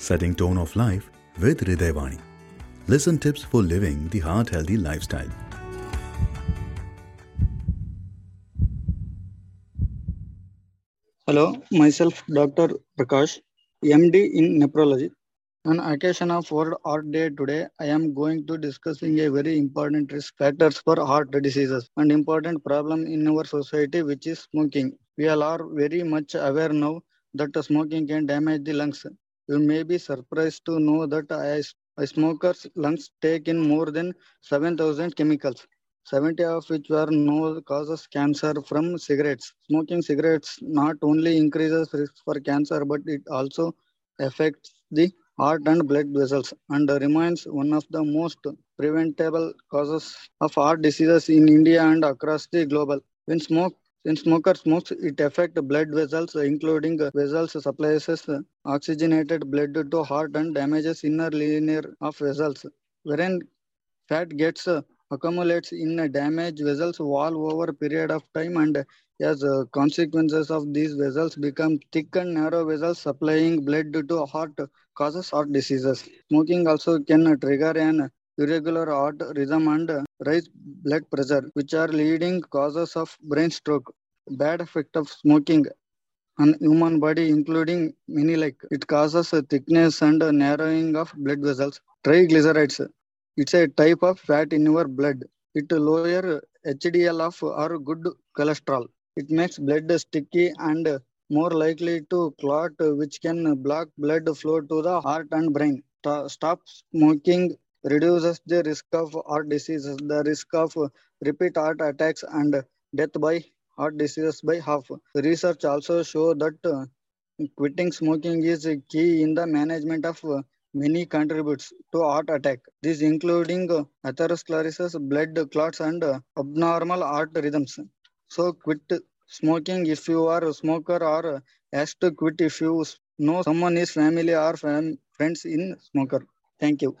setting tone of life with Hridayvani. Listen tips for living the heart healthy lifestyle. Hello, myself Dr. Prakash, MD in nephrology. On occasion of World Heart Day today, I am going to discussing a very important risk factors for heart diseases and important problem in our society which is smoking. We all are very much aware now that smoking can damage the lungs. You may be surprised to know that a, smoker's lungs take in more than 7,000 chemicals. 70 of which were known causes cancer from cigarettes. Smoking cigarettes not only increases risk for cancer, but it also affects the heart and blood vessels and remains one of the most preventable causes of heart diseases in India and across the global. When smoke when smoker smokes, it affects blood vessels, including vessels supplies oxygenated blood to heart and damages inner linear of vessels. Wherein fat gets accumulates in damaged vessels wall over a period of time and as consequences of these vessels become thick and narrow vessels supplying blood to heart causes heart diseases. Smoking also can trigger an irregular heart rhythm and raise blood pressure, which are leading causes of brain stroke. Bad effect of smoking on human body, including many like it causes thickness and narrowing of blood vessels. Triglycerides, it's a type of fat in your blood. It lower HDL of or good cholesterol. It makes blood sticky and more likely to clot, which can block blood flow to the heart and brain. Stop smoking reduces the risk of heart diseases, the risk of repeat heart attacks and death by heart diseases by half. Research also show that uh, quitting smoking is key in the management of uh, many contributes to heart attack. These including uh, atherosclerosis, blood clots, and abnormal heart rhythms. So quit smoking if you are a smoker or ask to quit if you know someone is family or fam- friends in smoker. Thank you.